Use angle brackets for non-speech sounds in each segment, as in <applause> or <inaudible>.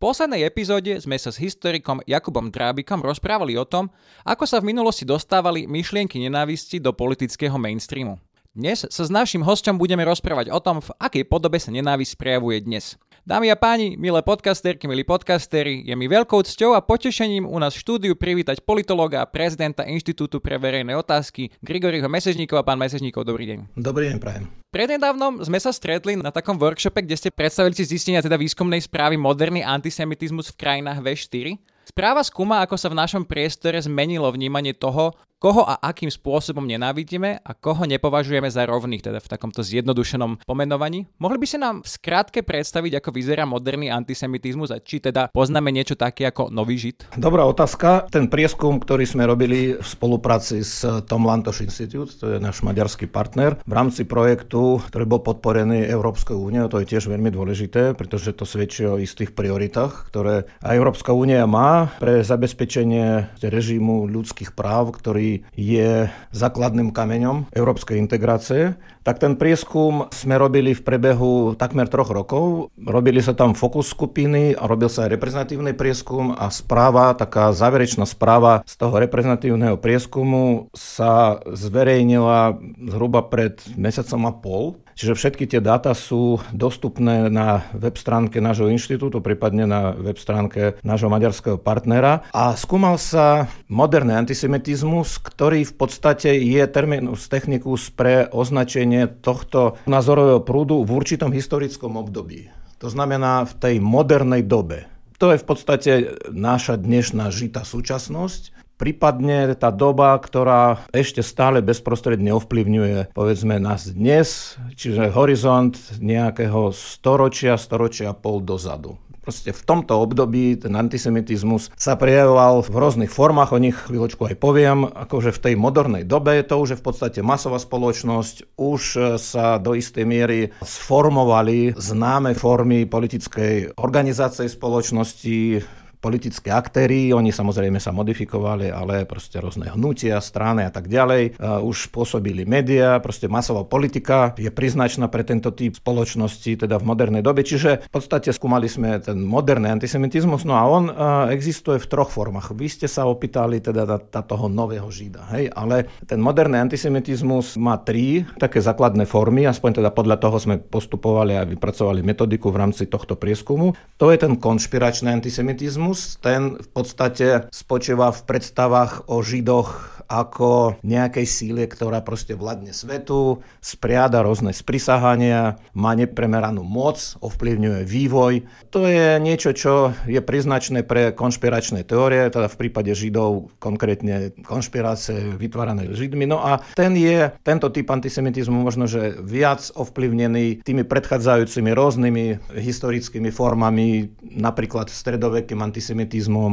Poslednej epizóde sme sa s historikom Jakubom Drábikom rozprávali o tom, ako sa v minulosti dostávali myšlienky nenávisti do politického mainstreamu. Dnes sa s našim hostom budeme rozprávať o tom, v akej podobe sa nenávisť prejavuje dnes. Dámy a páni, milé podcasterky, milí podcasteri, je mi veľkou cťou a potešením u nás v štúdiu privítať politológa a prezidenta Inštitútu pre verejné otázky Grigoriho Mesežníkov a pán Mesežníkov, dobrý deň. Dobrý deň, prajem. Prednedávnom sme sa stretli na takom workshope, kde ste predstavili si zistenia teda výskumnej správy Moderný antisemitizmus v krajinách V4. Správa skúma, ako sa v našom priestore zmenilo vnímanie toho, koho a akým spôsobom nenávidíme a koho nepovažujeme za rovných, teda v takomto zjednodušenom pomenovaní. Mohli by ste nám v skratke predstaviť, ako vyzerá moderný antisemitizmus a či teda poznáme niečo také ako nový žid? Dobrá otázka. Ten prieskum, ktorý sme robili v spolupráci s Tom Lantoš Institute, to je náš maďarský partner, v rámci projektu, ktorý bol podporený Európskou úniou, to je tiež veľmi dôležité, pretože to svedčí o istých prioritách, ktoré Európska únia má pre zabezpečenie režimu ľudských práv, ktorý je základným kameňom európskej integrácie, tak ten prieskum sme robili v prebehu takmer troch rokov. Robili sa tam fokus skupiny robil sa aj reprezentatívny prieskum a správa, taká záverečná správa z toho reprezentatívneho prieskumu sa zverejnila zhruba pred mesiacom a pol. Čiže všetky tie dáta sú dostupné na web stránke nášho inštitútu, prípadne na web stránke nášho maďarského partnera. A skúmal sa moderný antisemitizmus, ktorý v podstate je terminus technicus pre označenie tohto názorového prúdu v určitom historickom období. To znamená v tej modernej dobe. To je v podstate naša dnešná žitá súčasnosť prípadne tá doba, ktorá ešte stále bezprostredne ovplyvňuje povedzme nás dnes, čiže horizont nejakého storočia, storočia pol dozadu. Proste v tomto období ten antisemitizmus sa prejavoval v rôznych formách, o nich chvíľočku aj poviem, akože v tej modernej dobe to už je v podstate masová spoločnosť, už sa do istej miery sformovali známe formy politickej organizácie spoločnosti, politické aktéry, oni samozrejme sa modifikovali, ale proste rôzne hnutia, strany a tak ďalej. Už pôsobili médiá, proste masová politika je priznačná pre tento typ spoločnosti, teda v modernej dobe. Čiže v podstate skúmali sme ten moderný antisemitizmus, no a on existuje v troch formách. Vy ste sa opýtali teda na toho nového žida, hej, ale ten moderný antisemitizmus má tri také základné formy, aspoň teda podľa toho sme postupovali a vypracovali metodiku v rámci tohto prieskumu. To je ten konšpiračný antisemitizmus, Komunizmus, ten v podstate spočíva v predstavách o Židoch ako nejakej síle, ktorá proste vládne svetu, spriada rôzne sprisahania, má nepremeranú moc, ovplyvňuje vývoj. To je niečo, čo je priznačné pre konšpiračné teórie, teda v prípade Židov konkrétne konšpirácie vytvárané Židmi. No a ten je, tento typ antisemitizmu možno, že viac ovplyvnený tými predchádzajúcimi rôznymi historickými formami, napríklad stredovekým antisemitizmom,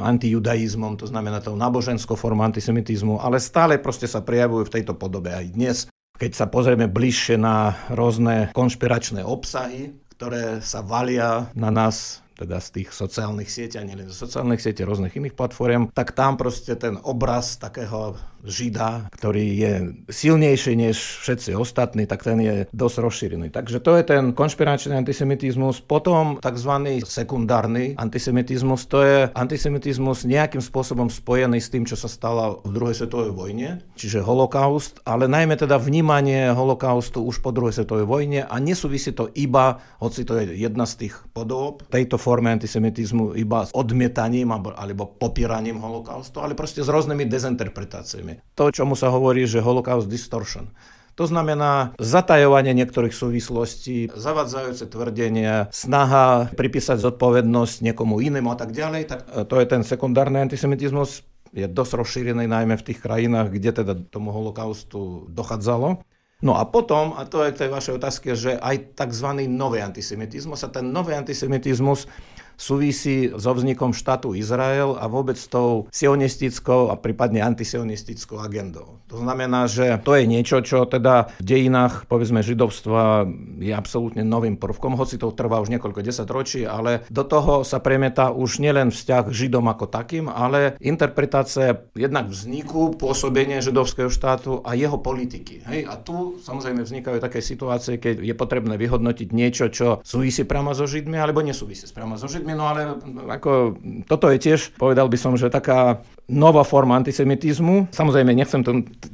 antijudaizmom, to znamená tou náboženskou formou antisemitizmu, antisemitizmu, ale stále proste sa prejavujú v tejto podobe aj dnes. Keď sa pozrieme bližšie na rôzne konšpiračné obsahy, ktoré sa valia na nás teda z tých sociálnych sietí, a nielen zo sociálnych sietí, rôznych iných platform, tak tam proste ten obraz takého žida, ktorý je silnejší než všetci ostatní, tak ten je dosť rozšírený. Takže to je ten konšpiračný antisemitizmus. Potom tzv. sekundárny antisemitizmus, to je antisemitizmus nejakým spôsobom spojený s tým, čo sa stalo v druhej svetovej vojne, čiže holokaust, ale najmä teda vnímanie holokaustu už po druhej svetovej vojne a nesúvisí to iba, hoci to je jedna z tých podob tejto forme antisemitizmu, iba s odmietaním alebo popieraním holokaustu, ale proste s rôznymi dezinterpretáciami problémy. To, čomu sa hovorí, že holocaust distortion. To znamená zatajovanie niektorých súvislostí, zavadzajúce tvrdenia, snaha pripísať zodpovednosť niekomu inému a tak ďalej. Tak e, to je ten sekundárny antisemitizmus, je dosť rozšírený najmä v tých krajinách, kde teda tomu holokaustu dochádzalo. No a potom, a to je k tej vašej otázke, že aj tzv. nový antisemitizmus a ten nový antisemitizmus súvisí so vznikom štátu Izrael a vôbec s tou sionistickou a prípadne antisionistickou agendou. To znamená, že to je niečo, čo teda v dejinách, povedzme, židovstva je absolútne novým prvkom, hoci to trvá už niekoľko desaťročí, ale do toho sa premieta už nielen vzťah Židom ako takým, ale interpretácia jednak vzniku, pôsobenia židovského štátu a jeho politiky. Hej? A tu samozrejme vznikajú také situácie, keď je potrebné vyhodnotiť niečo, čo súvisí priamo so Židmi, alebo nesúvisí priamo so Židmi. No ale ako, toto je tiež, povedal by som, že taká nová forma antisemitizmu. Samozrejme, nechcem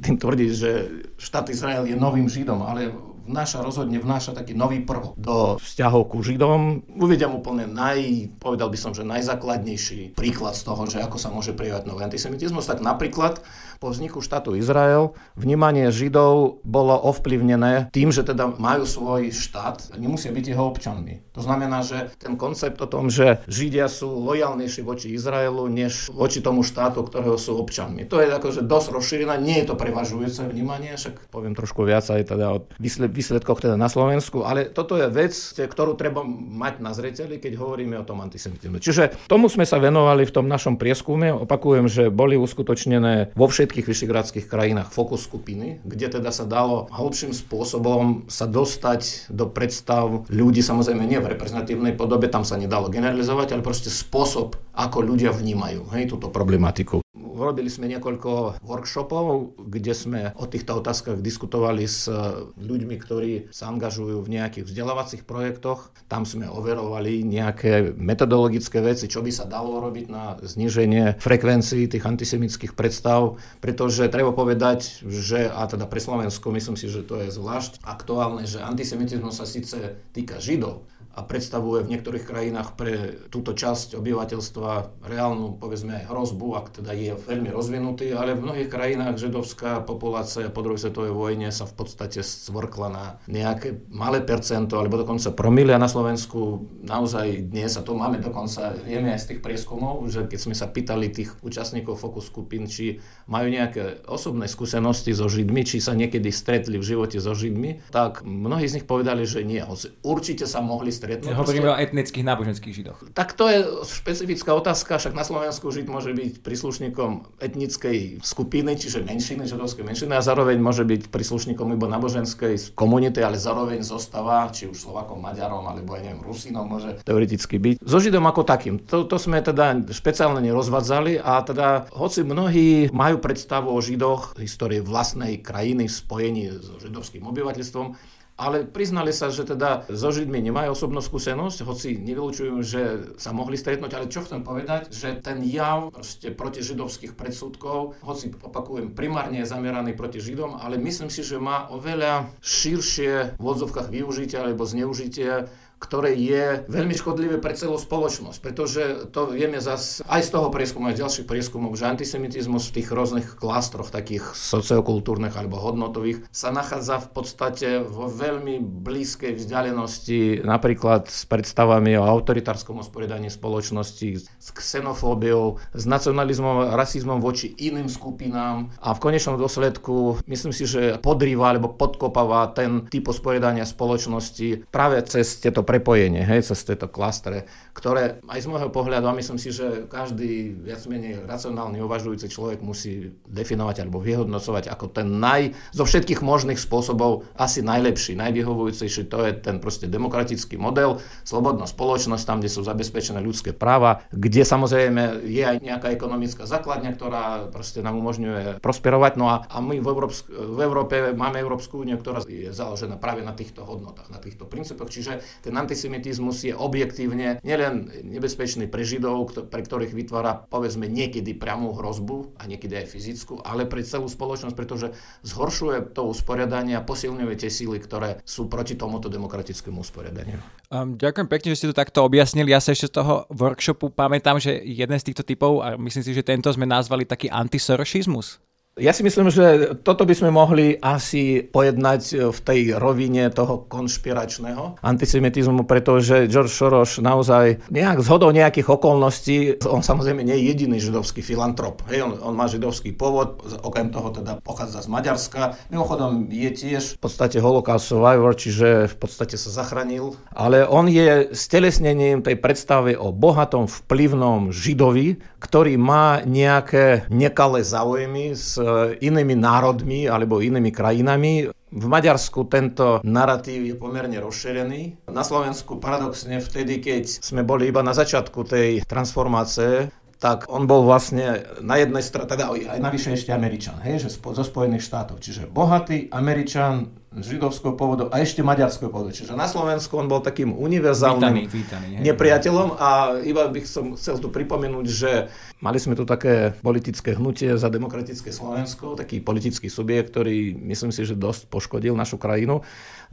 tým tvrdiť, že štát Izrael je novým Židom, ale vnáša, rozhodne vnáša taký nový prvok do vzťahov ku Židom. Uvedem úplne naj, povedal by som, že najzákladnejší príklad z toho, že ako sa môže prijavať nový antisemitizmus, tak napríklad po vzniku štátu Izrael vnímanie Židov bolo ovplyvnené tým, že teda majú svoj štát a nemusia byť jeho občanmi. To znamená, že ten koncept o tom, že Židia sú lojalnejší voči Izraelu, než voči tomu štátu, ktorého sú občanmi. To je akože dosť rozšírené, nie je to prevažujúce vnímanie, však poviem trošku viac aj teda o výsledkoch teda na Slovensku, ale toto je vec, ktorú treba mať na zreteli, keď hovoríme o tom antisemitizme. Čiže tomu sme sa venovali v tom našom prieskume. Opakujem, že boli uskutočnené vo všetkých všetkých vyšegradských krajinách fokus skupiny, kde teda sa dalo hĺbším spôsobom sa dostať do predstav ľudí, samozrejme nie v reprezentatívnej podobe, tam sa nedalo generalizovať, ale proste spôsob, ako ľudia vnímajú hej, túto problematiku. Urobili sme niekoľko workshopov, kde sme o týchto otázkach diskutovali s ľuďmi, ktorí sa angažujú v nejakých vzdelávacích projektoch. Tam sme overovali nejaké metodologické veci, čo by sa dalo robiť na zníženie frekvencií tých antisemických predstav, pretože treba povedať, že, a teda pre Slovensko myslím si, že to je zvlášť aktuálne, že antisemitizmus sa síce týka Židov, a predstavuje v niektorých krajinách pre túto časť obyvateľstva reálnu, povedzme, hrozbu, ak teda je veľmi rozvinutý, ale v mnohých krajinách židovská populácia po druhej svetovej vojne sa v podstate stvorkla na nejaké malé percento, alebo dokonca promily a na Slovensku naozaj dnes, a to máme dokonca, vieme aj z tých prieskumov, že keď sme sa pýtali tých účastníkov fokus skupín, či majú nejaké osobné skúsenosti so Židmi, či sa niekedy stretli v živote so Židmi, tak mnohí z nich povedali, že nie. Určite sa mohli stretnúť stretnúť. Hovoríme o etnických náboženských židoch. Tak to je špecifická otázka, však na Slovensku žid môže byť príslušníkom etnickej skupiny, čiže menšiny, židovskej menšiny a zároveň môže byť príslušníkom iba náboženskej komunity, ale zároveň zostáva, či už Slovakom, Maďarom, alebo aj neviem, Rusinom môže teoreticky byť. So Židom ako takým. To, to sme teda špeciálne nerozvádzali a teda hoci mnohí majú predstavu o Židoch, histórie vlastnej krajiny v spojení so židovským obyvateľstvom, ale priznali sa, že teda so Židmi nemajú osobnú skúsenosť, hoci nevylučujú, že sa mohli stretnúť, ale čo chcem povedať, že ten jav proste proti židovských predsudkov, hoci opakujem, primárne je zameraný proti Židom, ale myslím si, že má oveľa širšie v odzovkách využitia alebo zneužitie ktoré je veľmi škodlivé pre celú spoločnosť, pretože to vieme zas aj z toho prieskumu, aj z ďalších prieskumov, že antisemitizmus v tých rôznych klastroch, takých sociokultúrnych alebo hodnotových, sa nachádza v podstate vo veľmi blízkej vzdialenosti napríklad s predstavami o autoritárskom usporiadaní spoločnosti, s xenofóbiou, s nacionalizmom, rasizmom voči iným skupinám. A v konečnom dôsledku myslím si, že podrýva alebo podkopáva ten typ usporiadania spoločnosti práve cez tieto prepojenie, hej, cez tieto klastre, ktoré aj z môjho pohľadu, a myslím si, že každý viac menej racionálny uvažujúci človek musí definovať alebo vyhodnocovať ako ten naj, zo všetkých možných spôsobov asi najlepší, najvyhovujúcejší, to je ten proste demokratický model, slobodná spoločnosť, tam, kde sú zabezpečené ľudské práva, kde samozrejme je aj nejaká ekonomická základňa, ktorá proste nám umožňuje prosperovať. No a, a my v, Európsk- v Európe máme Európsku úniu, ktorá je založená práve na týchto hodnotách, na týchto princípoch. Čiže ten antisemitizmus je objektívne nielen nebezpečný pre Židov, pre ktorých vytvára povedzme niekedy priamú hrozbu a niekedy aj fyzickú, ale pre celú spoločnosť, pretože zhoršuje to usporiadanie a posilňuje tie síly, ktoré sú proti tomuto demokratickému usporiadaniu. Um, ďakujem pekne, že ste to takto objasnili. Ja sa ešte z toho workshopu pamätám, že jeden z týchto typov, a myslím si, že tento sme nazvali taký antisorošizmus. Ja si myslím, že toto by sme mohli asi pojednať v tej rovine toho konšpiračného antisemitizmu, pretože George Soros naozaj nejak zhodou nejakých okolností, on samozrejme nie je jediný židovský filantrop. Hej, on, on má židovský pôvod, okrem toho teda pochádza z Maďarska. Mimochodom je tiež v podstate holocaust survivor, čiže v podstate sa zachránil. Ale on je stelesnením tej predstavy o bohatom, vplyvnom židovi, ktorý má nejaké nekalé záujmy s inými národmi alebo inými krajinami. V Maďarsku tento narratív je pomerne rozšírený. Na Slovensku paradoxne vtedy, keď sme boli iba na začiatku tej transformácie, tak on bol vlastne na jednej strane, teda aj navyše ešte Američan, hej, že zo Spojených štátov. Čiže bohatý Američan židovského pôvodu a ešte maďarského pôvodu. Čiže na Slovensku on bol takým univerzálnym vítaný, vítaný, nepriateľom a iba bych som chcel tu pripomenúť, že mali sme tu také politické hnutie za demokratické Slovensko, taký politický subjekt, ktorý myslím si, že dosť poškodil našu krajinu.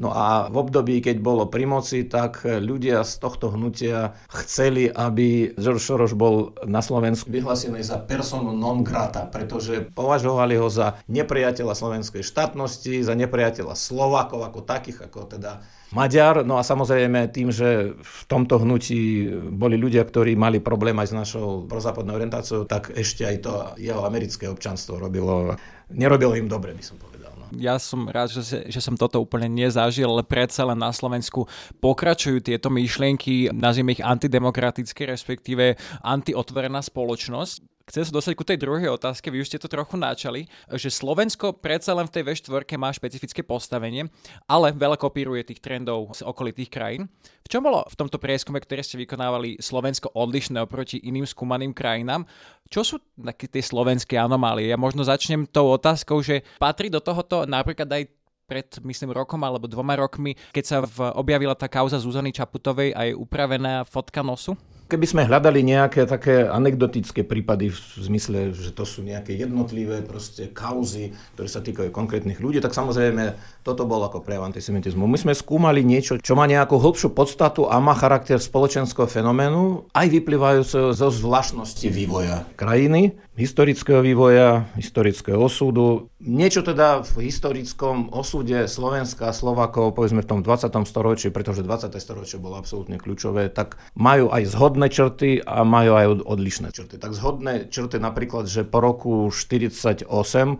No a v období, keď bolo pri moci, tak ľudia z tohto hnutia chceli, aby George Soros bol na Slovensku vyhlásený za personu non grata, pretože považovali ho za nepriateľa slovenskej štátnosti, za nepriateľa Slovákov ako takých, ako teda Maďar. No a samozrejme tým, že v tomto hnutí boli ľudia, ktorí mali problém aj s našou prozápadnou orientáciou, tak ešte aj to jeho americké občanstvo robilo, nerobilo im dobre, by som povedal ja som rád, že, že som toto úplne nezažil, ale predsa len na Slovensku pokračujú tieto myšlienky, nazvime ich antidemokratické, respektíve antiotvorená spoločnosť. Chcem sa dostať ku tej druhej otázke, vy už ste to trochu načali, že Slovensko predsa len v tej V4 má špecifické postavenie, ale veľa kopíruje tých trendov z okolitých krajín. V čom bolo v tomto prieskume, ktoré ste vykonávali Slovensko odlišné oproti iným skúmaným krajinám? Čo sú také tie slovenské anomálie? Ja možno začnem tou otázkou, že patrí do tohoto napríklad aj pred, myslím, rokom alebo dvoma rokmi, keď sa v, objavila tá kauza Zuzany Čaputovej a je upravená fotka nosu? Keby sme hľadali nejaké také anekdotické prípady v zmysle, že to sú nejaké jednotlivé proste kauzy, ktoré sa týkajú konkrétnych ľudí, tak samozrejme toto bolo ako prejav antisemitizmu. My sme skúmali niečo, čo má nejakú hĺbšiu podstatu a má charakter spoločenského fenoménu, aj vyplývajúceho zo zvláštnosti vývoja krajiny, historického vývoja, historického osudu. Niečo teda v historickom osude Slovenska a Slovakov, povedzme v tom 20. storočí, pretože 20. storočie bolo absolútne kľúčové, tak majú aj zhodné zhodné črty a majú aj odlišné črty. Tak zhodné črty napríklad, že po roku 1948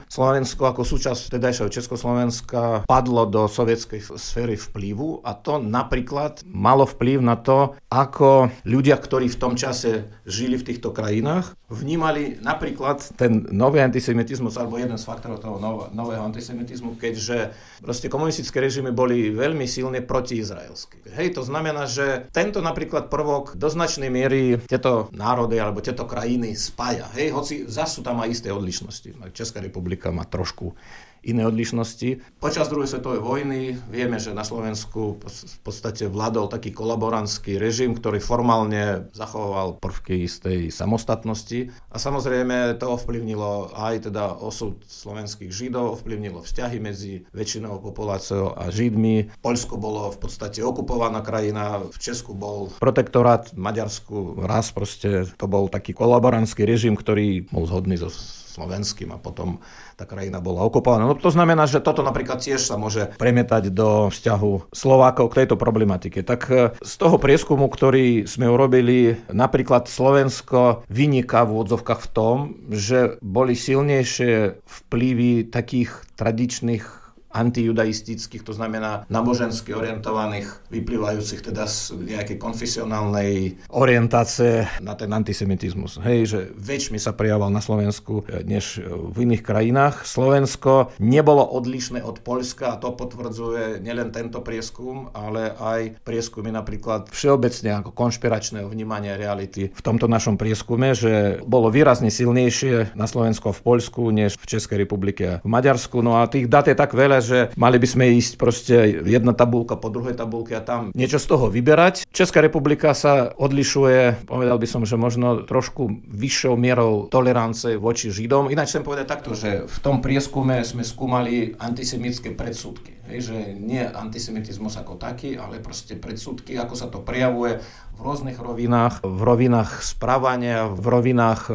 Slovensko ako súčasť tedajšieho Československa padlo do sovietskej sféry vplyvu a to napríklad malo vplyv na to, ako ľudia, ktorí v tom čase žili v týchto krajinách, vnímali napríklad ten nový antisemitizmus alebo jeden z faktorov toho nového antisemitizmu, keďže proste komunistické režimy boli veľmi silne protiizraelské. Hej, to znamená, že tento napríklad prvok do značnej miery tieto národy alebo tieto krajiny spája. Hej, hoci zase sú tam aj isté odlišnosti. Česká republika má trošku iné odlišnosti. Počas druhej svetovej vojny vieme, že na Slovensku v podstate vládol taký kolaborantský režim, ktorý formálne zachoval prvky istej samostatnosti a samozrejme to ovplyvnilo aj teda osud slovenských židov, ovplyvnilo vzťahy medzi väčšinou populáciou a židmi. Poľsko bolo v podstate okupovaná krajina, v Česku bol protektorát, v Maďarsku raz proste to bol taký kolaborantský režim, ktorý bol zhodný so slovenským a potom tá krajina bola okupovaná. No to znamená, že toto napríklad tiež sa môže premietať do vzťahu Slovákov k tejto problematike. Tak e, z toho prieskumu, ktorý sme urobili, napríklad Slovensko vyniká v úvodzovkách v tom, že boli silnejšie vplyvy takých tradičných antijudaistických, to znamená nábožensky orientovaných, vyplývajúcich teda z nejakej konfesionálnej orientácie na ten antisemitizmus. Hej, že väčšmi sa prejavoval na Slovensku eh, než v iných krajinách. Slovensko nebolo odlišné od Poľska a to potvrdzuje nielen tento prieskum, ale aj prieskumy napríklad všeobecne ako konšpiračného vnímania reality v tomto našom prieskume, že bolo výrazne silnejšie na Slovensku a v Poľsku než v Českej republike v Maďarsku. No a tých dát je tak veľa, že mali by sme ísť proste jedna tabulka po druhej tabulke a tam niečo z toho vyberať. Česká republika sa odlišuje, povedal by som, že možno trošku vyššou mierou tolerance voči Židom. Ináč chcem povedať takto, že v tom prieskume sme skúmali antisemické predsudky Hej, že nie antisemitizmus ako taký, ale proste predsudky, ako sa to prejavuje v rôznych rovinách, v rovinách správania, v rovinách e,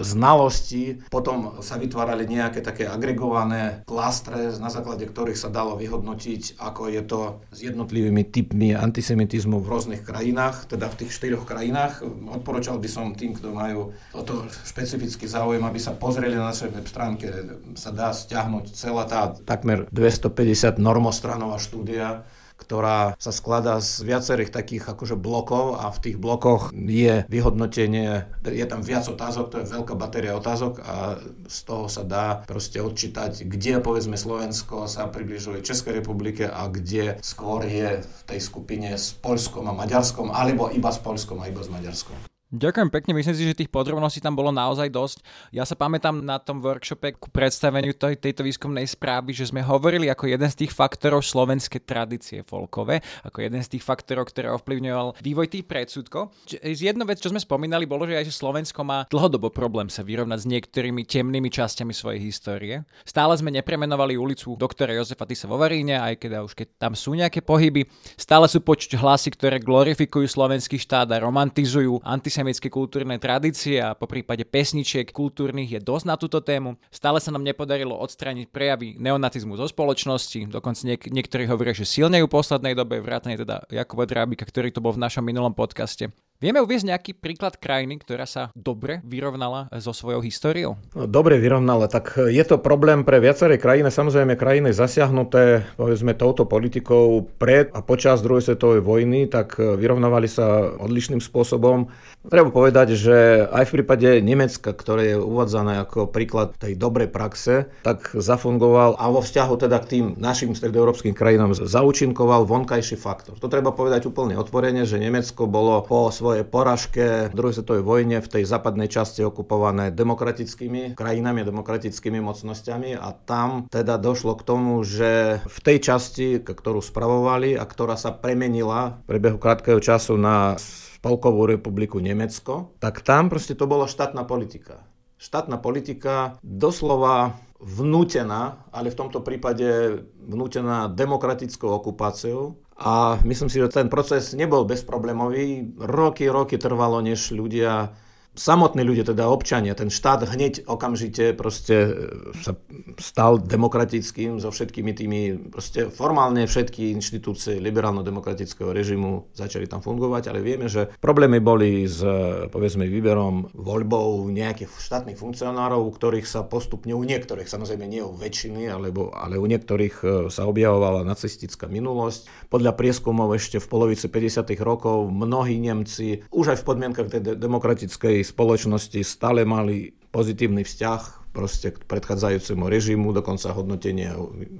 znalostí. Potom sa vytvárali nejaké také agregované klastre, na základe ktorých sa dalo vyhodnotiť, ako je to s jednotlivými typmi antisemitizmu v rôznych krajinách, teda v tých štyroch krajinách. Odporúčal by som tým, kto majú o to špecifický záujem, aby sa pozreli na našej web stránke. Sa dá stiahnuť celá tá takmer 250 normostranová štúdia, ktorá sa skladá z viacerých takých akože blokov a v tých blokoch je vyhodnotenie, je tam viac otázok, to je veľká batéria otázok a z toho sa dá proste odčítať, kde povedzme Slovensko sa približuje Českej republike a kde skôr je v tej skupine s Polskom a Maďarskom, alebo iba s Polskom a iba s Maďarskom. Ďakujem pekne, myslím si, že tých podrobností tam bolo naozaj dosť. Ja sa pamätám na tom workshope ku predstaveniu tej, tejto výskumnej správy, že sme hovorili ako jeden z tých faktorov slovenské tradície folkové, ako jeden z tých faktorov, ktoré ovplyvňoval vývoj tých predsudkov. Jedna vec, čo sme spomínali, bolo, že aj že Slovensko má dlhodobo problém sa vyrovnať s niektorými temnými časťami svojej histórie. Stále sme nepremenovali ulicu doktora Jozefa Tisa vo Varíne, aj keď už keď tam sú nejaké pohyby. Stále sú počuť hlasy, ktoré glorifikujú slovenský štát a romantizujú antisemitizmus antisemické kultúrne tradície a po prípade pesničiek kultúrnych je dosť na túto tému. Stále sa nám nepodarilo odstrániť prejavy neonacizmu zo spoločnosti, dokonca niek- niektorí hovoria, že silnejú v poslednej dobe, vrátane teda Jakuba Drábika, ktorý to bol v našom minulom podcaste. Vieme uviezť nejaký príklad krajiny, ktorá sa dobre vyrovnala so svojou históriou? No, dobre vyrovnala, tak je to problém pre viaceré krajiny, samozrejme krajiny zasiahnuté povedzme touto politikou pred a počas druhej svetovej vojny, tak vyrovnávali sa odlišným spôsobom. Treba povedať, že aj v prípade Nemecka, ktoré je uvádzané ako príklad tej dobrej praxe, tak zafungoval a vo vzťahu teda k tým našim stredoeurópskym krajinám zaučinkoval vonkajší faktor. To treba povedať úplne otvorene, že Nemecko bolo po svojej svojej poražke v druhej svetovej vojne v tej západnej časti okupované demokratickými krajinami, demokratickými mocnosťami a tam teda došlo k tomu, že v tej časti, ktorú spravovali a ktorá sa premenila v priebehu krátkeho času na Spolkovú republiku Nemecko, tak tam proste to bola štátna politika. Štátna politika doslova vnútená, ale v tomto prípade vnútená demokratickou okupáciou a myslím si, že ten proces nebol bezproblémový. Roky, roky trvalo, než ľudia samotní ľudia, teda občania, ten štát hneď okamžite proste e, sa stal demokratickým so všetkými tými, proste formálne všetky inštitúcie liberálno-demokratického režimu začali tam fungovať, ale vieme, že problémy boli s, povedzme, výberom voľbou nejakých štátnych funkcionárov, u ktorých sa postupne, u niektorých, samozrejme nie u väčšiny, alebo, ale u niektorých e, sa objavovala nacistická minulosť. Podľa prieskumov ešte v polovici 50. rokov mnohí Nemci už aj v podmienkach tej demokratickej spoločnosti stále mali pozitívny vzťah proste k predchádzajúcemu režimu, dokonca hodnotenie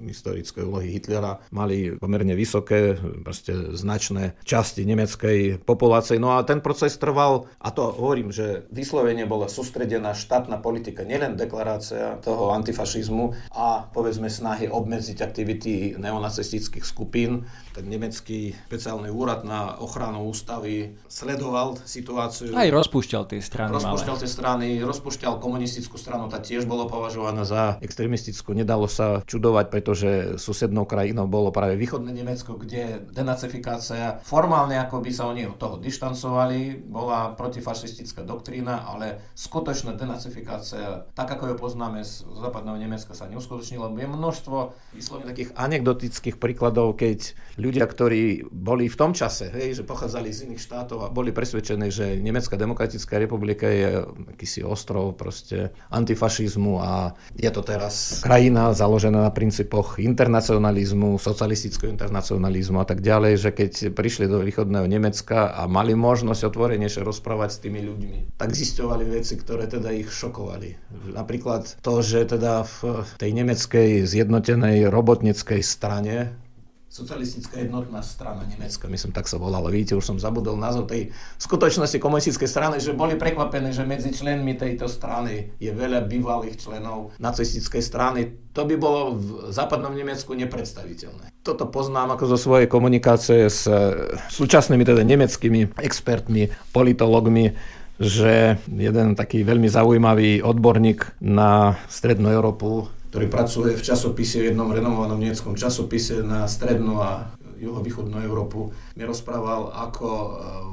historickej úlohy Hitlera mali pomerne vysoké, proste značné časti nemeckej populácie. No a ten proces trval, a to hovorím, že vyslovene bola sústredená štátna politika, nielen deklarácia toho antifašizmu a povedzme snahy obmedziť aktivity neonacistických skupín. Ten nemecký špeciálny úrad na ochranu ústavy sledoval situáciu. Aj rozpúšťal tie strany. Rozpúšťal tie strany, rozpúšťal komunistickú stranu, tá tiež bolo považované za extremistickú. Nedalo sa čudovať, pretože susednou krajinou bolo práve východné Nemecko, kde denacifikácia formálne ako by sa oni od toho dištancovali, bola protifašistická doktrína, ale skutočná denacifikácia, tak ako ju poznáme z západného Nemecka, sa neuskutočnila. Je množstvo vyslovene takých anekdotických príkladov, keď ľudia, ktorí boli v tom čase, hej, že pochádzali z iných štátov a boli presvedčení, že Nemecká demokratická republika je akýsi ostrov proste antifašizmu a je to teraz krajina založená na princípoch internacionalizmu, socialistického internacionalizmu a tak ďalej, že keď prišli do východného Nemecka a mali možnosť otvorenejšie rozprávať s tými ľuďmi, tak zisťovali veci, ktoré teda ich šokovali. Napríklad to, že teda v tej nemeckej zjednotenej robotnickej strane socialistická jednotná strana Nemecka, myslím, tak sa volala. Vidíte, už som zabudol názov tej skutočnosti komunistickej strany, že boli prekvapení, že medzi členmi tejto strany je veľa bývalých členov nacistickej strany. To by bolo v západnom Nemecku nepredstaviteľné. Toto poznám ako zo svojej komunikácie s súčasnými teda nemeckými expertmi, politologmi, že jeden taký veľmi zaujímavý odborník na Strednú Európu ktorý pracuje v časopise, v jednom renomovanom nemeckom časopise na strednú a juhovýchodnú Európu, mi rozprával, ako e,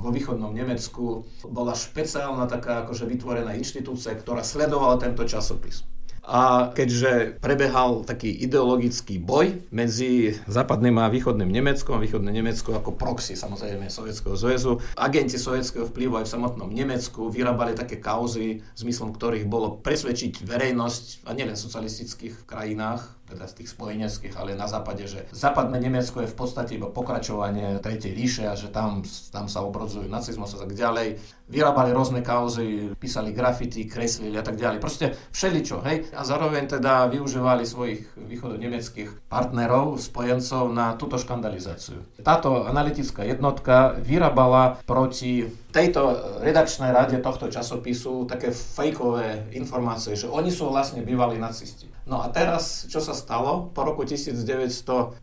vo východnom Nemecku bola špeciálna taká akože vytvorená inštitúcia, ktorá sledovala tento časopis. A keďže prebehal taký ideologický boj medzi západným a východným Nemeckom, východné Nemecko ako proxy samozrejme Sovietskeho zväzu, agenti sovietského vplyvu aj v samotnom Nemecku vyrábali také kauzy, zmyslom ktorých bolo presvedčiť verejnosť, a nielen v socialistických krajinách, teda z tých spojeneckých, ale na západe, že západné Nemecko je v podstate iba pokračovanie Tretej ríše a že tam, tam sa obrodzujú nacizmus a tak ďalej. Vyrábali rôzne kauzy, písali grafity, kreslili a tak ďalej. Proste všeličo, hej. A zároveň teda využívali svojich východonemeckých partnerov, spojencov na túto škandalizáciu. Táto analytická jednotka vyrábala proti tejto redakčnej rade tohto časopisu také fejkové informácie, že oni sú vlastne bývalí nacisti. No a teraz, čo sa stalo? Po roku 1990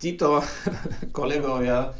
títo <laughs> kolegovia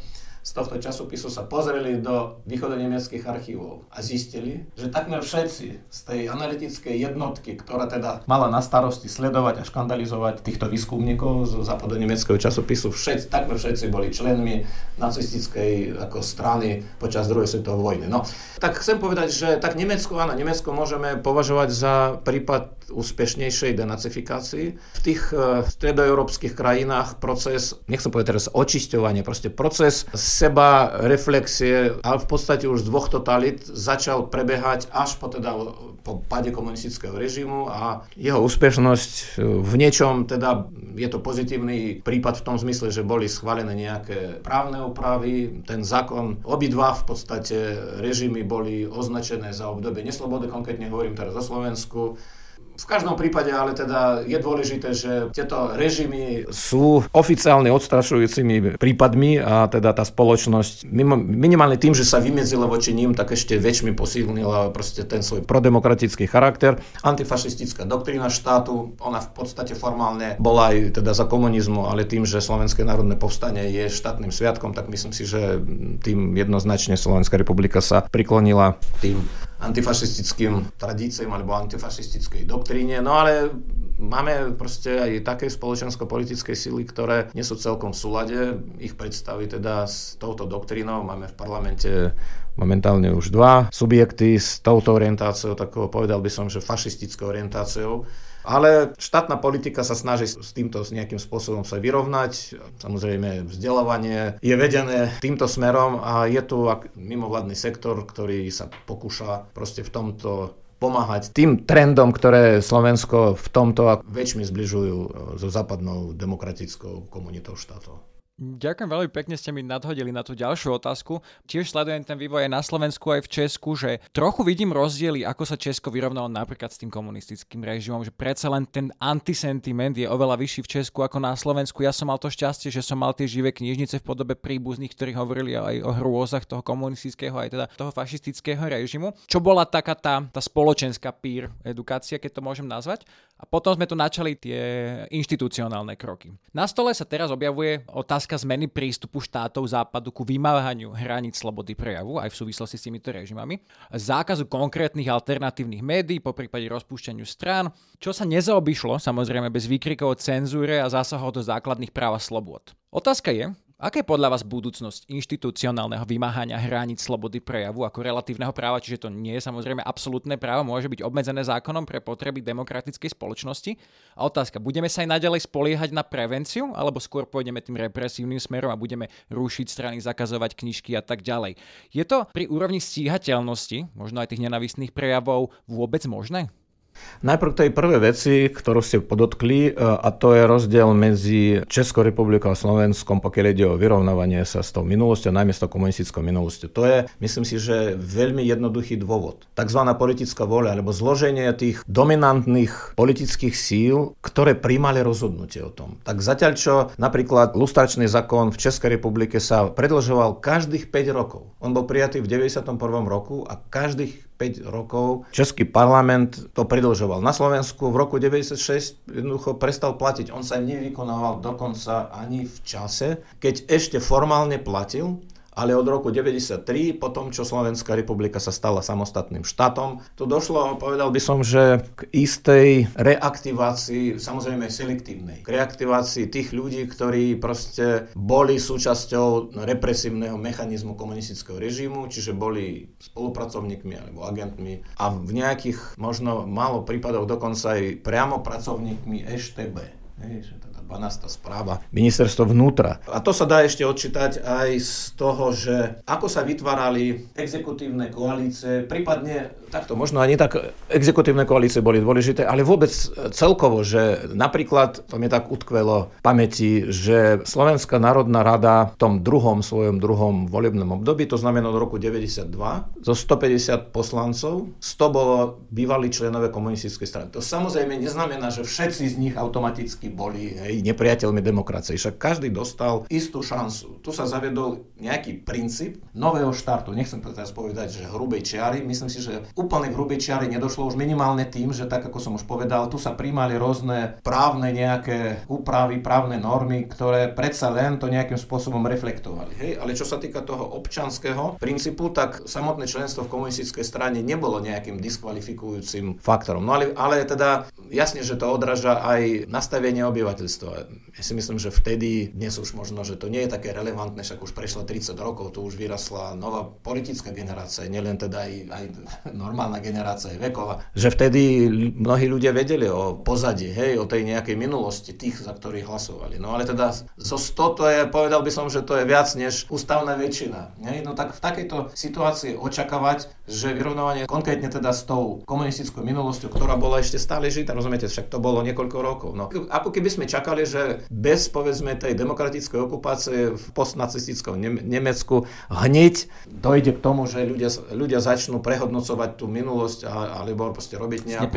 z tohto časopisu sa pozreli do východonemeckých archívov a zistili, že takmer všetci z tej analytickej jednotky, ktorá teda mala na starosti sledovať a škandalizovať týchto výskumníkov z západonemeckého časopisu, všetci, takmer všetci boli členmi nacistickej ako strany počas druhej svetovej vojny. No, tak chcem povedať, že tak Nemecko, áno, Nemecko môžeme považovať za prípad úspešnejšej denacifikácii. V tých uh, stredoeurópskych krajinách proces, nechcem povedať teraz očisťovanie, proste proces seba reflexie, ale v podstate už z dvoch totalit začal prebiehať až po teda po pade komunistického režimu a jeho úspešnosť v niečom teda je to pozitívny prípad v tom zmysle, že boli schválené nejaké právne úpravy, ten zákon, obidva v podstate režimy boli označené za obdobie neslobody, konkrétne hovorím teraz o Slovensku, v každom prípade ale teda je dôležité, že tieto režimy sú oficiálne odstrašujúcimi prípadmi a teda tá spoločnosť minimálne tým, že sa vymedzila voči ním, tak ešte väčšmi posilnila proste ten svoj prodemokratický charakter. Antifašistická doktrína štátu, ona v podstate formálne bola aj teda za komunizmu, ale tým, že Slovenské národné povstanie je štátnym sviatkom, tak myslím si, že tým jednoznačne Slovenská republika sa priklonila tým antifašistickým tradíciám alebo antifašistickej doktríne, no ale máme proste aj také spoločensko-politické sily, ktoré nie sú celkom v súlade. Ich predstavy teda s touto doktrínou. Máme v parlamente momentálne už dva subjekty s touto orientáciou, takovou povedal by som, že fašistickou orientáciou. Ale štátna politika sa snaží s týmto nejakým spôsobom sa vyrovnať. Samozrejme, vzdelávanie je vedené týmto smerom a je tu mimovládny sektor, ktorý sa pokúša proste v tomto pomáhať tým trendom, ktoré Slovensko v tomto väčšmi zbližujú so západnou demokratickou komunitou štátov. Ďakujem veľmi pekne, ste mi nadhodili na tú ďalšiu otázku. Tiež sledujem ten vývoj aj na Slovensku, aj v Česku, že trochu vidím rozdiely, ako sa Česko vyrovnalo napríklad s tým komunistickým režimom, že predsa len ten antisentiment je oveľa vyšší v Česku ako na Slovensku. Ja som mal to šťastie, že som mal tie živé knižnice v podobe príbuzných, ktorí hovorili aj o hrôzach toho komunistického, aj teda toho fašistického režimu. Čo bola taká tá, tá spoločenská pír edukácia, keď to môžem nazvať. A potom sme tu načali tie inštitucionálne kroky. Na stole sa teraz objavuje otázka zmeny prístupu štátov západu ku vymáhaniu hraníc slobody prejavu aj v súvislosti s týmito režimami, zákazu konkrétnych alternatívnych médií, po prípade rozpúšťaniu strán, čo sa nezaobišlo samozrejme bez výkrikov o cenzúre a zásahov do základných práv a slobôd. Otázka je, Aká je podľa vás budúcnosť inštitucionálneho vymáhania hraníc slobody prejavu ako relatívneho práva, čiže to nie je samozrejme absolútne právo, môže byť obmedzené zákonom pre potreby demokratickej spoločnosti? A otázka, budeme sa aj naďalej spoliehať na prevenciu, alebo skôr pôjdeme tým represívnym smerom a budeme rušiť strany, zakazovať knižky a tak ďalej? Je to pri úrovni stíhateľnosti, možno aj tých nenavistných prejavov, vôbec možné? Najprv tej prvé veci, ktorú ste podotkli, e, a to je rozdiel medzi Českou republikou a Slovenskom, pokiaľ ide o vyrovnávanie sa s tou minulosťou, najmä s tou komunistickou minulosťou. To je, myslím si, že veľmi jednoduchý dôvod. Takzvaná politická voľa, alebo zloženie tých dominantných politických síl, ktoré príjmali rozhodnutie o tom. Tak zatiaľ, čo napríklad lustračný zákon v Českej republike sa predlžoval každých 5 rokov. On bol prijatý v 91. roku a každých 5 rokov Český parlament to predlžoval. Na Slovensku v roku 96 jednoducho prestal platiť. On sa nevykonával dokonca ani v čase, keď ešte formálne platil ale od roku 93, po tom, čo Slovenská republika sa stala samostatným štátom, tu došlo, povedal by som, že k istej reaktivácii, samozrejme selektívnej, k reaktivácii tých ľudí, ktorí proste boli súčasťou represívneho mechanizmu komunistického režimu, čiže boli spolupracovníkmi alebo agentmi a v nejakých možno málo prípadov dokonca aj priamo pracovníkmi EŠTB. Hej, že 12. správa ministerstva vnútra. A to sa dá ešte odčítať aj z toho, že ako sa vytvárali exekutívne koalície, prípadne takto, možno ani tak exekutívne koalície boli dôležité, ale vôbec celkovo, že napríklad, to mi tak utkvelo pamäti, že Slovenská národná rada v tom druhom svojom druhom volebnom období, to znamená od roku 92, zo 150 poslancov, 100 bolo bývalí členové komunistickej strany. To samozrejme neznamená, že všetci z nich automaticky boli hej, nepriateľmi demokracie. Však každý dostal istú šancu. Tu sa zaviedol nejaký princíp nového štartu. Nechcem teraz povedať, že hrubej čiary. Myslím si, že úplne hrubej čiary nedošlo už minimálne tým, že tak ako som už povedal, tu sa príjmali rôzne právne nejaké úpravy, právne normy, ktoré predsa len to nejakým spôsobom reflektovali. Hej? Ale čo sa týka toho občanského princípu, tak samotné členstvo v komunistickej strane nebolo nejakým diskvalifikujúcim faktorom. No ale, ale teda jasne, že to odráža aj nastavenie obyvateľstva ja si myslím, že vtedy, dnes už možno, že to nie je také relevantné, však už prešlo 30 rokov, tu už vyrasla nová politická generácia, nielen teda aj, aj normálna generácia, veková, že vtedy mnohí ľudia vedeli o pozadí, hej, o tej nejakej minulosti tých, za ktorých hlasovali. No ale teda zo 100 to je, povedal by som, že to je viac než ústavná väčšina. Hej? No tak v takejto situácii očakávať, že vyrovnávanie konkrétne teda s tou komunistickou minulosťou, ktorá bola ešte stále žitá, rozumiete, však to bolo niekoľko rokov. No, ako keby sme čakali, že bez povedzme tej demokratickej okupácie v postnacistickom Nemecku hneď dojde k tomu, že ľudia, ľudia začnú prehodnocovať tú minulosť a, alebo proste robiť nejakú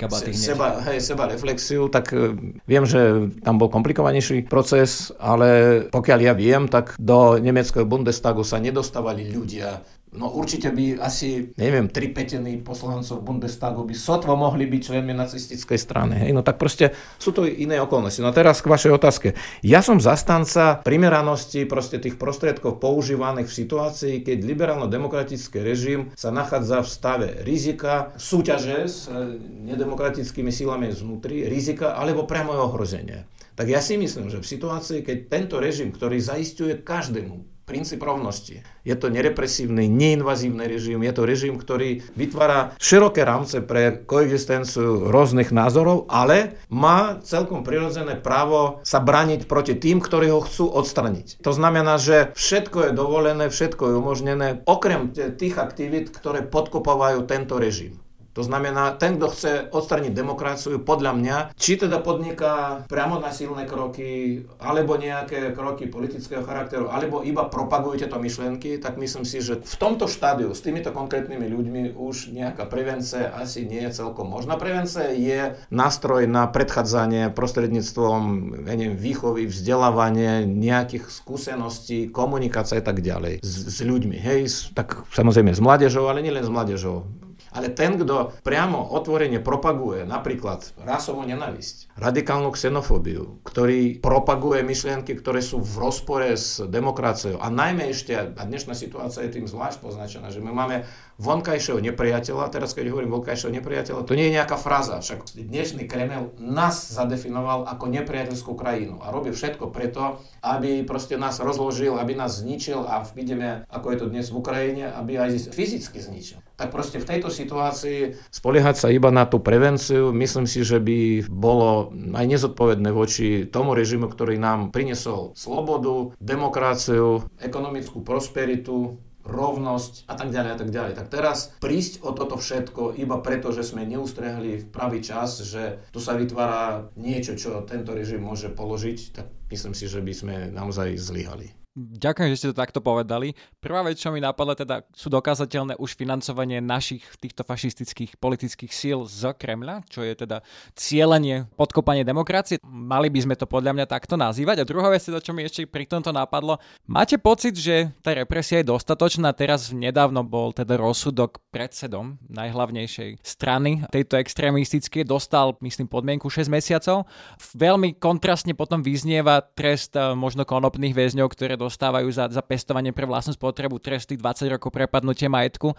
kabaty se, seba, hej, seba reflexiu, tak e, viem, že tam bol komplikovanejší proces, ale pokiaľ ja viem, tak do nemeckého Bundestagu sa nedostávali ľudia No určite by asi, neviem, tri petiny poslancov Bundestagu by sotvo mohli byť členmi nacistickej strany. Hej? No tak proste sú to iné okolnosti. No teraz k vašej otázke. Ja som zastanca primeranosti proste tých prostriedkov používaných v situácii, keď liberálno-demokratický režim sa nachádza v stave rizika, súťaže s e, nedemokratickými silami znútri, rizika alebo priamo ohrozenia. Tak ja si myslím, že v situácii, keď tento režim, ktorý zaistuje každému princíp rovnosti. Je to nerepresívny, neinvazívny režim, je to režim, ktorý vytvára široké rámce pre koexistenciu rôznych názorov, ale má celkom prirodzené právo sa braniť proti tým, ktorí ho chcú odstraniť. To znamená, že všetko je dovolené, všetko je umožnené, okrem tých aktivít, ktoré podkopovajú tento režim. To znamená, ten, kto chce odstraniť demokraciu, podľa mňa, či teda podniká priamo silné kroky, alebo nejaké kroky politického charakteru, alebo iba propaguje tieto myšlienky, tak myslím si, že v tomto štádiu s týmito konkrétnymi ľuďmi už nejaká prevencia asi nie je celkom možná. Prevencia je nástroj na predchádzanie prostredníctvom neviem, výchovy, vzdelávanie, nejakých skúseností, komunikácie a tak ďalej s, s ľuďmi. Hej, tak samozrejme s mládežou, ale nielen s mládežou ale ten, kto priamo otvorene propaguje napríklad rasovú nenavisť, radikálnu xenofóbiu, ktorý propaguje myšlienky, ktoré sú v rozpore s demokraciou a najmä ešte, a dnešná situácia je tým zvlášť poznačená, že my máme vonkajšieho nepriateľa, teraz keď hovorím vonkajšieho nepriateľa, to nie je nejaká fráza, však dnešný Kreml nás zadefinoval ako nepriateľskú krajinu a robí všetko preto, aby proste nás rozložil, aby nás zničil a vidíme, ako je to dnes v Ukrajine, aby aj fyzicky zničil. Tak proste v tejto situácii spoliehať sa iba na tú prevenciu, myslím si, že by bolo aj nezodpovedné voči tomu režimu, ktorý nám priniesol slobodu, demokraciu, ekonomickú prosperitu, rovnosť a tak ďalej a tak ďalej. Tak teraz prísť o toto všetko iba preto, že sme neustrehli v pravý čas, že tu sa vytvára niečo, čo tento režim môže položiť, tak myslím si, že by sme naozaj zlyhali. Ďakujem, že ste to takto povedali. Prvá vec, čo mi napadla, teda sú dokázateľné už financovanie našich týchto fašistických politických síl z Kremľa, čo je teda cieľenie, podkopanie demokracie. Mali by sme to podľa mňa takto nazývať. A druhá vec, teda, čo mi ešte pri tomto napadlo, máte pocit, že tá represia je dostatočná? Teraz nedávno bol teda rozsudok predsedom najhlavnejšej strany tejto extrémistickej, dostal, myslím, podmienku 6 mesiacov. Veľmi kontrastne potom vyznieva trest eh, možno konopných väzňov, ktoré dostávajú za, za pestovanie pre vlastnú spotrebu tresty 20 rokov prepadnutie majetku.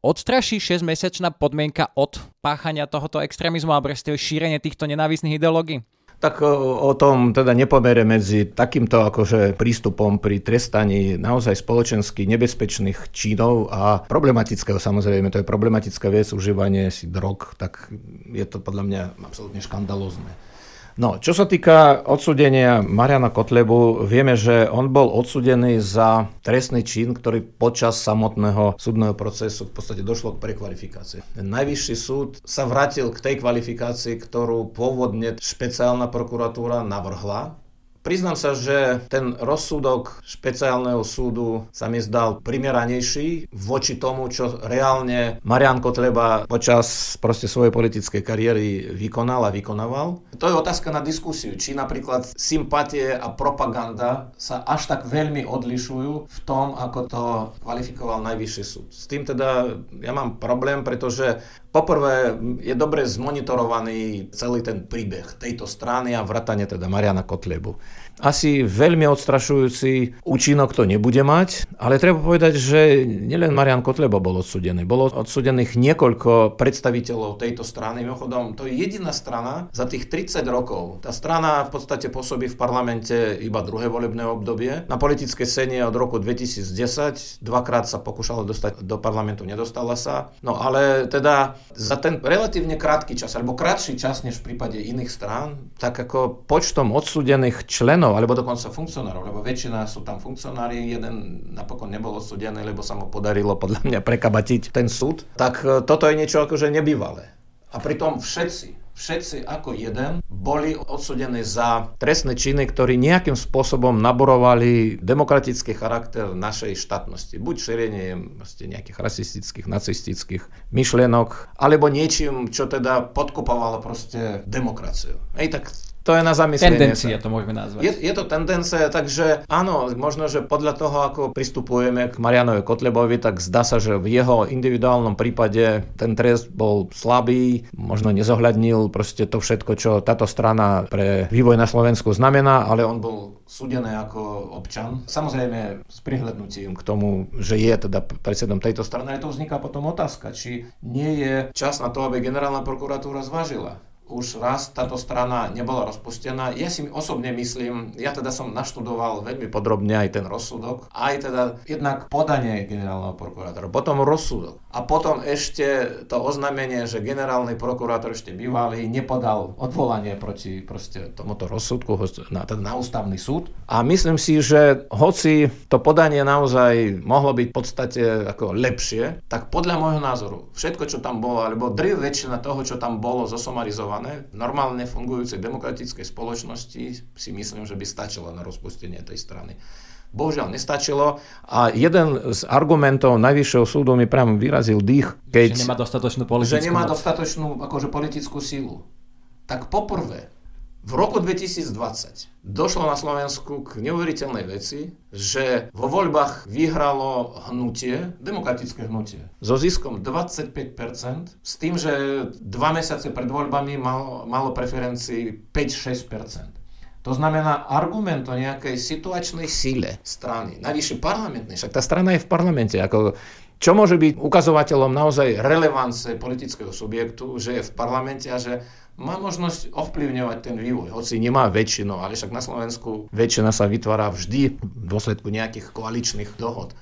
Odstraší 6-mesačná podmienka od páchania tohoto extrémizmu alebo šírenie týchto nenávisných ideológií? Tak o tom teda nepomere medzi takýmto akože prístupom pri trestaní naozaj spoločensky nebezpečných činov a problematického samozrejme, to je problematická vec, užívanie si drog, tak je to podľa mňa absolútne škandalózne. No, čo sa týka odsudenia Mariana Kotlebu, vieme, že on bol odsudený za trestný čin, ktorý počas samotného súdneho procesu v podstate došlo k prekvalifikácii. Najvyšší súd sa vrátil k tej kvalifikácii, ktorú pôvodne špeciálna prokuratúra navrhla Priznám sa, že ten rozsudok špeciálneho súdu sa mi zdal primeranejší voči tomu, čo reálne Marian Kotleba počas proste svojej politickej kariéry vykonal a vykonával. To je otázka na diskusiu, či napríklad sympatie a propaganda sa až tak veľmi odlišujú v tom, ako to kvalifikoval najvyšší súd. S tým teda ja mám problém, pretože Poprvé je dobre zmonitorovaný celý ten príbeh tejto strany a vratanie teda Mariana Kotlebu. Asi veľmi odstrašujúci účinok to nebude mať, ale treba povedať, že nielen Marian Kotleba bol odsudený. Bolo odsudených niekoľko predstaviteľov tejto strany. Mimochodom, to je jediná strana za tých 30 rokov. Tá strana v podstate pôsobí v parlamente iba druhé volebné obdobie. Na politické scéne od roku 2010 dvakrát sa pokúšala dostať do parlamentu, nedostala sa. No ale teda za ten relatívne krátky čas, alebo krátší čas než v prípade iných strán, tak ako počtom odsudených členov členov, alebo dokonca funkcionárov, lebo väčšina sú tam funkcionári, jeden napokon nebol odsudený, lebo sa mu podarilo podľa mňa prekabatiť ten súd, tak e, toto je niečo akože nebývalé. A pritom všetci, všetci ako jeden boli odsudení za trestné činy, ktorí nejakým spôsobom naborovali demokratický charakter našej štátnosti. Buď šírenie nejakých rasistických, nacistických myšlienok, alebo niečím, čo teda podkupovalo proste demokraciu. Ej, tak to je na zamyslenie. Tendencia to môžeme nazvať. Je, je to tendencia, takže áno, možno, že podľa toho, ako pristupujeme k Marianovi Kotlebovi, tak zdá sa, že v jeho individuálnom prípade ten trest bol slabý, možno nezohľadnil proste to všetko, čo táto strana pre vývoj na Slovensku znamená, ale on bol súdený ako občan. Samozrejme s prihľadnutím k tomu, že je teda predsedom tejto strany, to vzniká potom otázka, či nie je čas na to, aby generálna prokuratúra zvážila už raz táto strana nebola rozpustená. Ja si osobne myslím, ja teda som naštudoval veľmi podrobne aj ten rozsudok, aj teda jednak podanie generálneho prokurátora, potom rozsudok a potom ešte to oznámenie, že generálny prokurátor ešte bývalý nepodal odvolanie proti proste tomuto rozsudku na, teda na ústavný súd. A myslím si, že hoci to podanie naozaj mohlo byť v podstate ako lepšie, tak podľa môjho názoru všetko, čo tam bolo, alebo driv väčšina toho, čo tam bolo zosumarizované, komplikované. V normálne fungujúcej demokratickej spoločnosti si myslím, že by stačilo na rozpustenie tej strany. Bohužiaľ nestačilo a jeden z argumentov Najvyššieho súdu mi priam vyrazil dých, keď... Že nemá dostatočnú politickú Že nemá dostatočnú akože, politickú sílu. Tak poprvé, v roku 2020 došlo na Slovensku k neuveriteľnej veci, že vo voľbách vyhralo hnutie, demokratické hnutie, so ziskom 25%, s tým, že dva mesiace pred voľbami malo, malo preferencii 5-6%. To znamená argument o nejakej situačnej síle strany, najvyššie parlamentnej, však tá strana je v parlamente, ako čo môže byť ukazovateľom naozaj relevance politického subjektu, že je v parlamente a že má možnosť ovplyvňovať ten vývoj, hoci nemá väčšinu, ale však na Slovensku väčšina sa vytvára vždy v dôsledku nejakých koaličných dohod.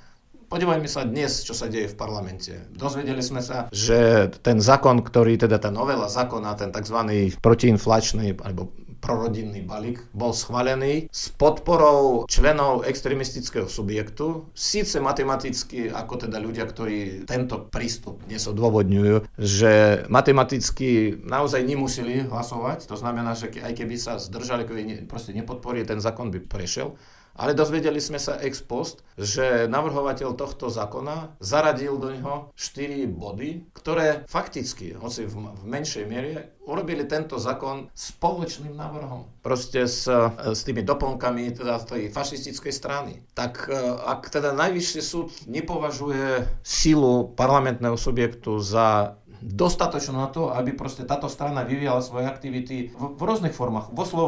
Podívajme sa dnes, čo sa deje v parlamente. Dozvedeli sme sa, že ten zákon, ktorý, teda tá novela zákona, ten tzv. protiinflačný alebo prorodinný balík bol schválený s podporou členov extremistického subjektu, síce matematicky, ako teda ľudia, ktorí tento prístup dnes odôvodňujú, že matematicky naozaj nemuseli hlasovať, to znamená, že aj keby sa zdržali, keby proste nepodporí, ten zákon by prešiel, ale dozvedeli sme sa ex post, že navrhovateľ tohto zákona zaradil do neho 4 body, ktoré fakticky, hoci v, menšej miere, urobili tento zákon spoločným návrhom. Proste s, s tými doplnkami teda tej fašistickej strany. Tak e, ak teda najvyšší súd nepovažuje silu parlamentného subjektu za dostatočnú na to, aby proste táto strana vyvíjala svoje aktivity v, v rôznych formách. V, oslo,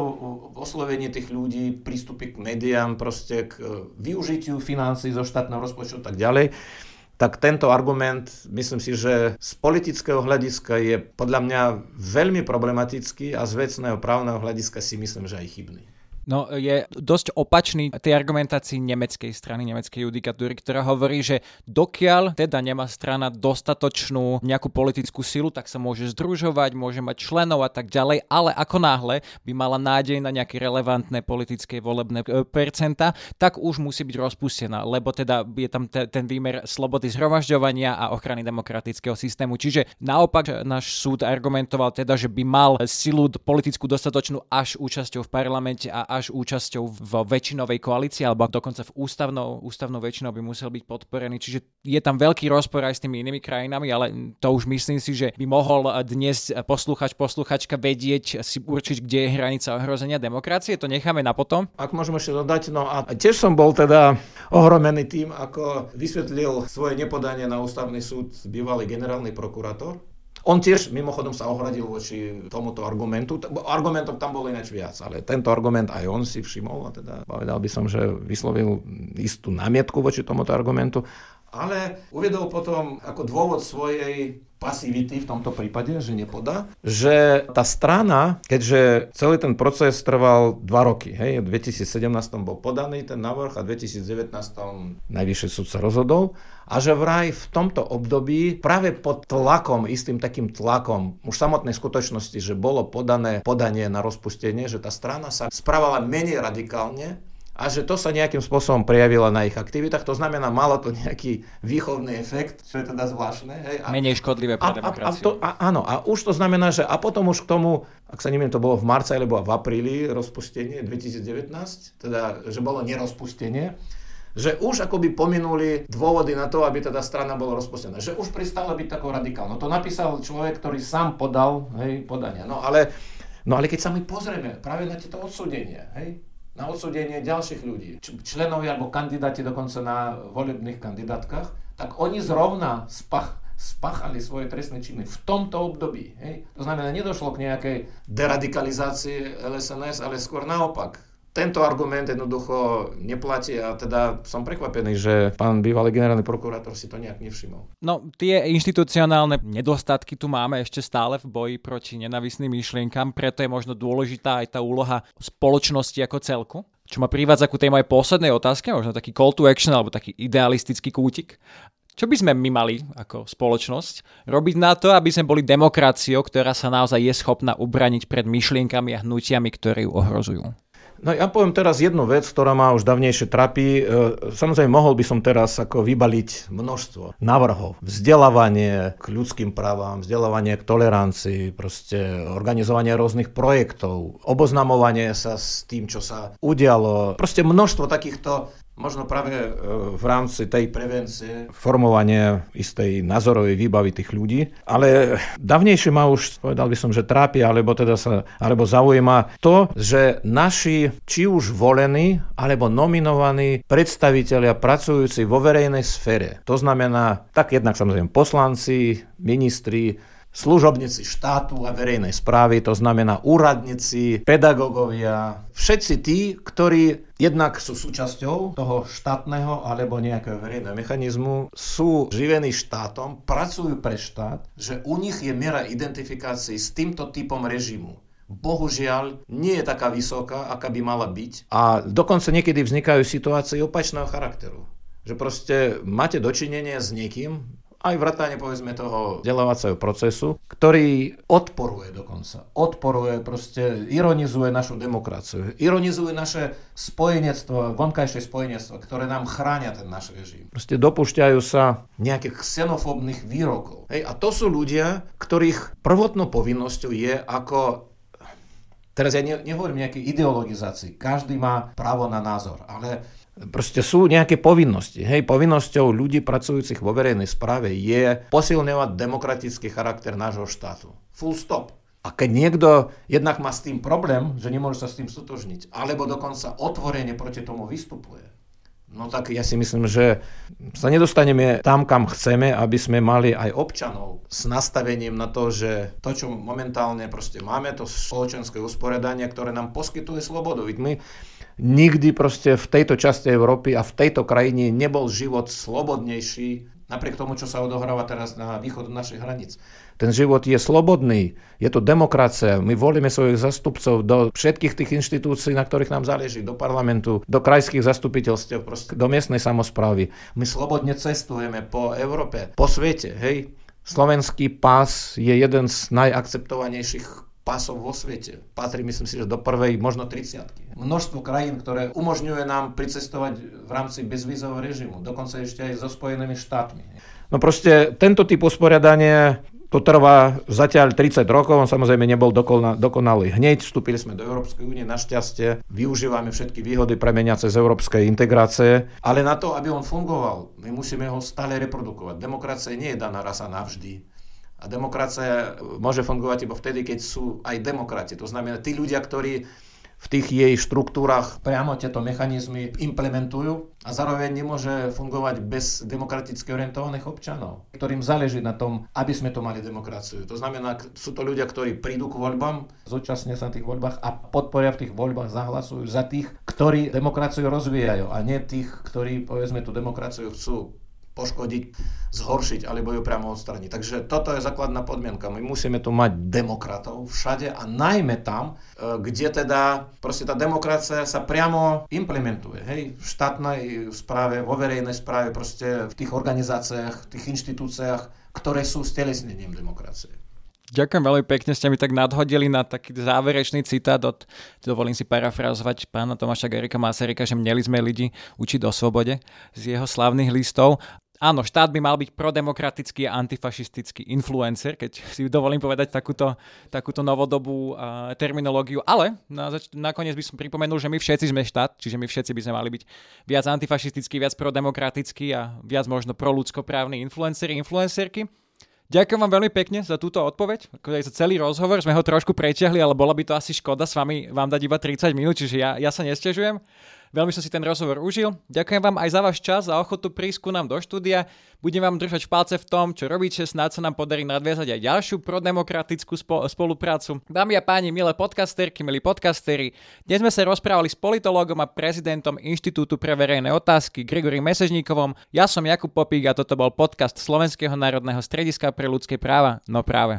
v oslovení tých ľudí, prístupy k médiám, proste k e, využitiu financií zo štátneho rozpočtu a tak ďalej tak tento argument, myslím si, že z politického hľadiska je podľa mňa veľmi problematický a z vecného právneho hľadiska si myslím, že aj chybný. No je dosť opačný tej argumentácii nemeckej strany, nemeckej judikatúry, ktorá hovorí, že dokiaľ teda nemá strana dostatočnú nejakú politickú silu, tak sa môže združovať, môže mať členov a tak ďalej, ale ako náhle by mala nádej na nejaké relevantné politické volebné e, percenta, tak už musí byť rozpustená, lebo teda je tam te, ten výmer slobody zhromažďovania a ochrany demokratického systému. Čiže naopak náš súd argumentoval teda, že by mal silu politickú dostatočnú až účasťou v parlamente a až účasťou v väčšinovej koalícii, alebo dokonca v ústavnou, ústavnou väčšinou by musel byť podporený. Čiže je tam veľký rozpor aj s tými inými krajinami, ale to už myslím si, že by mohol dnes poslúchač, posluchačka vedieť si určiť, kde je hranica ohrozenia demokracie. To necháme na potom. Ak môžem ešte dodať, no a tiež som bol teda ohromený tým, ako vysvetlil svoje nepodanie na ústavný súd bývalý generálny prokurátor on tiež mimochodom sa ohradil voči tomuto argumentu. Argumentov tam bolo ináč viac, ale tento argument aj on si všimol a teda povedal by som, že vyslovil istú námietku voči tomuto argumentu. Ale uvedol potom ako dôvod svojej pasivity v tomto prípade, že nepodá, že tá strana, keďže celý ten proces trval dva roky, hej, v 2017 bol podaný ten návrh a v 2019 najvyšší súd sa rozhodol a že vraj v tomto období práve pod tlakom, istým takým tlakom už samotnej skutočnosti, že bolo podané podanie na rozpustenie, že tá strana sa správala menej radikálne, a že to sa nejakým spôsobom prejavilo na ich aktivitách. To znamená, malo to nejaký výchovný efekt, čo je teda zvláštne. Hej. A, Menej škodlivé pre demokraciu. A, a, to, a, áno, a už to znamená, že a potom už k tomu, ak sa neviem, to bolo v marci alebo v apríli rozpustenie 2019, teda, že bolo nerozpustenie, že už akoby pominuli dôvody na to, aby teda strana bola rozpustená. Že už pristala byť takou radikálnou. To napísal človek, ktorý sám podal hej, podania. No ale, no ale keď sa my pozrieme práve na tieto odsúdenia, hej, na odsúdenie ďalších ľudí, členovia alebo kandidáti dokonca na volebných kandidátkach, tak oni zrovna spach, spáchali svoje trestné činy v tomto období. Hej? To znamená, nedošlo k nejakej deradikalizácii LSNS, ale skôr naopak tento argument jednoducho neplatí a teda som prekvapený, že pán bývalý generálny prokurátor si to nejak nevšimol. No tie inštitucionálne nedostatky tu máme ešte stále v boji proti nenavisným myšlienkam, preto je možno dôležitá aj tá úloha spoločnosti ako celku. Čo ma privádza ku tej mojej poslednej otázke, možno taký call to action alebo taký idealistický kútik. Čo by sme my mali ako spoločnosť robiť na to, aby sme boli demokraciou, ktorá sa naozaj je schopná ubraniť pred myšlienkami a hnutiami, ktoré ju ohrozujú? No ja poviem teraz jednu vec, ktorá ma už dávnejšie trapí. E, samozrejme, mohol by som teraz ako vybaliť množstvo navrhov. Vzdelávanie k ľudským právam, vzdelávanie k tolerancii, proste organizovanie rôznych projektov, oboznamovanie sa s tým, čo sa udialo. Proste množstvo takýchto možno práve e, v rámci tej prevencie formovania istej názorovej výbavy tých ľudí. Ale dávnejšie ma už, povedal by som, že trápi, alebo teda sa, alebo zaujíma to, že naši či už volení, alebo nominovaní predstavitelia pracujúci vo verejnej sfére. To znamená, tak jednak samozrejme poslanci, ministri, služobníci štátu a verejnej správy, to znamená úradníci, pedagógovia, všetci tí, ktorí jednak sú súčasťou toho štátneho alebo nejakého verejného mechanizmu, sú živení štátom, pracujú pre štát, že u nich je miera identifikácií s týmto typom režimu bohužiaľ nie je taká vysoká, aká by mala byť. A dokonca niekedy vznikajú situácie opačného charakteru. Že proste máte dočinenie s niekým, aj vrátane povedzme toho vzdelávacieho procesu, ktorý odporuje dokonca. Odporuje, proste ironizuje našu demokraciu. Ironizuje naše spojenectvo, vonkajšie spojenectvo, ktoré nám chránia ten náš režim. Proste dopúšťajú sa nejakých xenofóbnych výrokov. Hej, a to sú ľudia, ktorých prvotnou povinnosťou je ako Teraz ja ne, nehovorím nejakej ideologizácii. Každý má právo na názor, ale Proste sú nejaké povinnosti. Hej, povinnosťou ľudí pracujúcich vo verejnej správe je posilňovať demokratický charakter nášho štátu. Full stop. A keď niekto jednak má s tým problém, že nemôže sa s tým stotožniť, alebo dokonca otvorene proti tomu vystupuje, No tak ja si myslím, že sa nedostaneme tam, kam chceme, aby sme mali aj občanov s nastavením na to, že to, čo momentálne proste máme, to spoločenské usporiadanie, ktoré nám poskytuje slobodu. My nikdy proste v tejto časti Európy a v tejto krajine nebol život slobodnejší, napriek tomu, čo sa odohráva teraz na východ našich hraníc. Ten život je slobodný, je to demokracia, my volíme svojich zastupcov do všetkých tých inštitúcií, na ktorých nám záleží, do parlamentu, do krajských zastupiteľstiev, proste, do miestnej samozprávy. My slobodne cestujeme po Európe, po svete, hej. Slovenský pás je jeden z najakceptovanejších pásov vo svete. Patrí, myslím si, že do prvej, možno 30 Množstvo krajín, ktoré umožňuje nám pricestovať v rámci bezvízového režimu, dokonca ešte aj so Spojenými štátmi. No proste tento typ usporiadania to trvá zatiaľ 30 rokov, on samozrejme nebol dokonalý. Hneď vstúpili sme do Európskej únie, našťastie využívame všetky výhody premeniace z európskej integrácie, ale na to, aby on fungoval, my musíme ho stále reprodukovať. Demokracia nie je daná raz a navždy. A demokracia môže fungovať iba vtedy, keď sú aj demokrati. To znamená, tí ľudia, ktorí v tých jej štruktúrach priamo tieto mechanizmy implementujú a zároveň nemôže fungovať bez demokraticky orientovaných občanov, ktorým záleží na tom, aby sme to mali demokraciu. To znamená, sú to ľudia, ktorí prídu k voľbám, zúčastnia sa na tých voľbách a podporia v tých voľbách, zahlasujú za tých, ktorí demokraciu rozvíjajú a nie tých, ktorí povedzme tú demokraciu chcú poškodiť, zhoršiť alebo ju priamo odstraniť. Takže toto je základná podmienka. My musíme tu mať demokratov všade a najmä tam, e, kde teda proste tá demokracia sa priamo implementuje. Hej, v štátnej správe, vo verejnej správe, proste v tých organizáciách, v tých inštitúciách, ktoré sú stelesnením demokracie. Ďakujem veľmi pekne, ste mi tak nadhodili na taký záverečný citát od, dovolím si parafrazovať pána Tomáša Garika Masaryka, že měli sme ľudí učiť o slobode z jeho slavných listov. Áno, štát by mal byť prodemokratický a antifašistický influencer, keď si dovolím povedať takúto, takúto novodobú uh, terminológiu, ale na zač- nakoniec by som pripomenul, že my všetci sme štát, čiže my všetci by sme mali byť viac antifašistický, viac prodemokratický a viac možno pro ľudskoprávni influenceri, influencerky. Ďakujem vám veľmi pekne za túto odpoveď. Za celý rozhovor sme ho trošku preťahli, ale bola by to asi škoda s vami vám dať iba 30 minút, čiže ja, ja sa nestežujem. Veľmi som si ten rozhovor užil. Ďakujem vám aj za váš čas a ochotu prísť ku nám do štúdia. Budem vám držať palce v tom, čo robíte, snáď sa nám podarí nadviazať aj ďalšiu prodemokratickú spo- spoluprácu. Dámy a páni, milé podcasterky, milí podcastery, dnes sme sa rozprávali s politológom a prezidentom Inštitútu pre verejné otázky Grigorím Mesežníkovom. Ja som Jakub Popík a toto bol podcast Slovenského národného strediska pre ľudské práva. No práve.